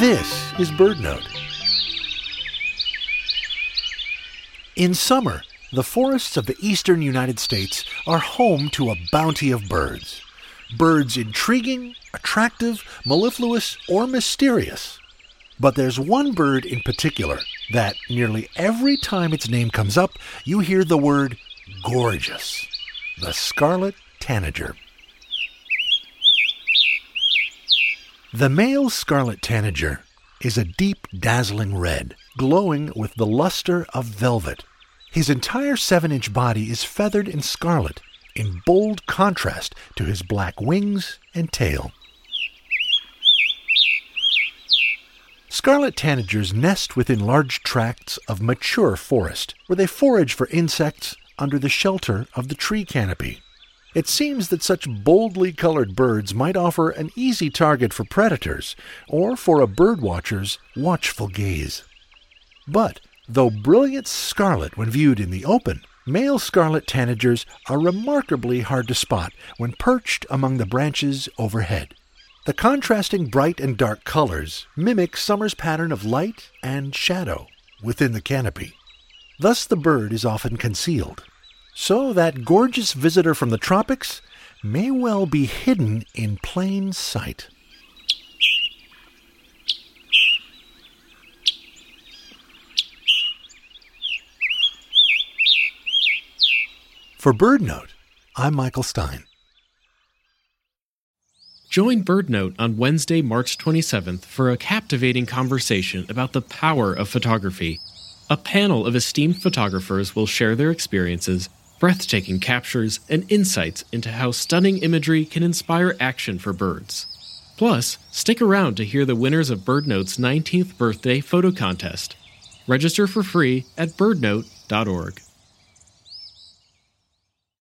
This is BirdNote. In summer, the forests of the eastern United States are home to a bounty of birds. Birds intriguing, attractive, mellifluous, or mysterious. But there's one bird in particular that nearly every time its name comes up, you hear the word gorgeous the scarlet tanager. The male scarlet tanager is a deep, dazzling red, glowing with the luster of velvet. His entire seven inch body is feathered in scarlet, in bold contrast to his black wings and tail. Scarlet tanagers nest within large tracts of mature forest, where they forage for insects under the shelter of the tree canopy. It seems that such boldly colored birds might offer an easy target for predators or for a birdwatcher's watchful gaze. But, though brilliant scarlet when viewed in the open, male scarlet tanagers are remarkably hard to spot when perched among the branches overhead. The contrasting bright and dark colors mimic summer's pattern of light and shadow within the canopy. Thus, the bird is often concealed. So, that gorgeous visitor from the tropics may well be hidden in plain sight. For BirdNote, I'm Michael Stein. Join BirdNote on Wednesday, March 27th for a captivating conversation about the power of photography. A panel of esteemed photographers will share their experiences, breathtaking captures, and insights into how stunning imagery can inspire action for birds. Plus, stick around to hear the winners of BirdNote's 19th birthday photo contest. Register for free at birdnote.org.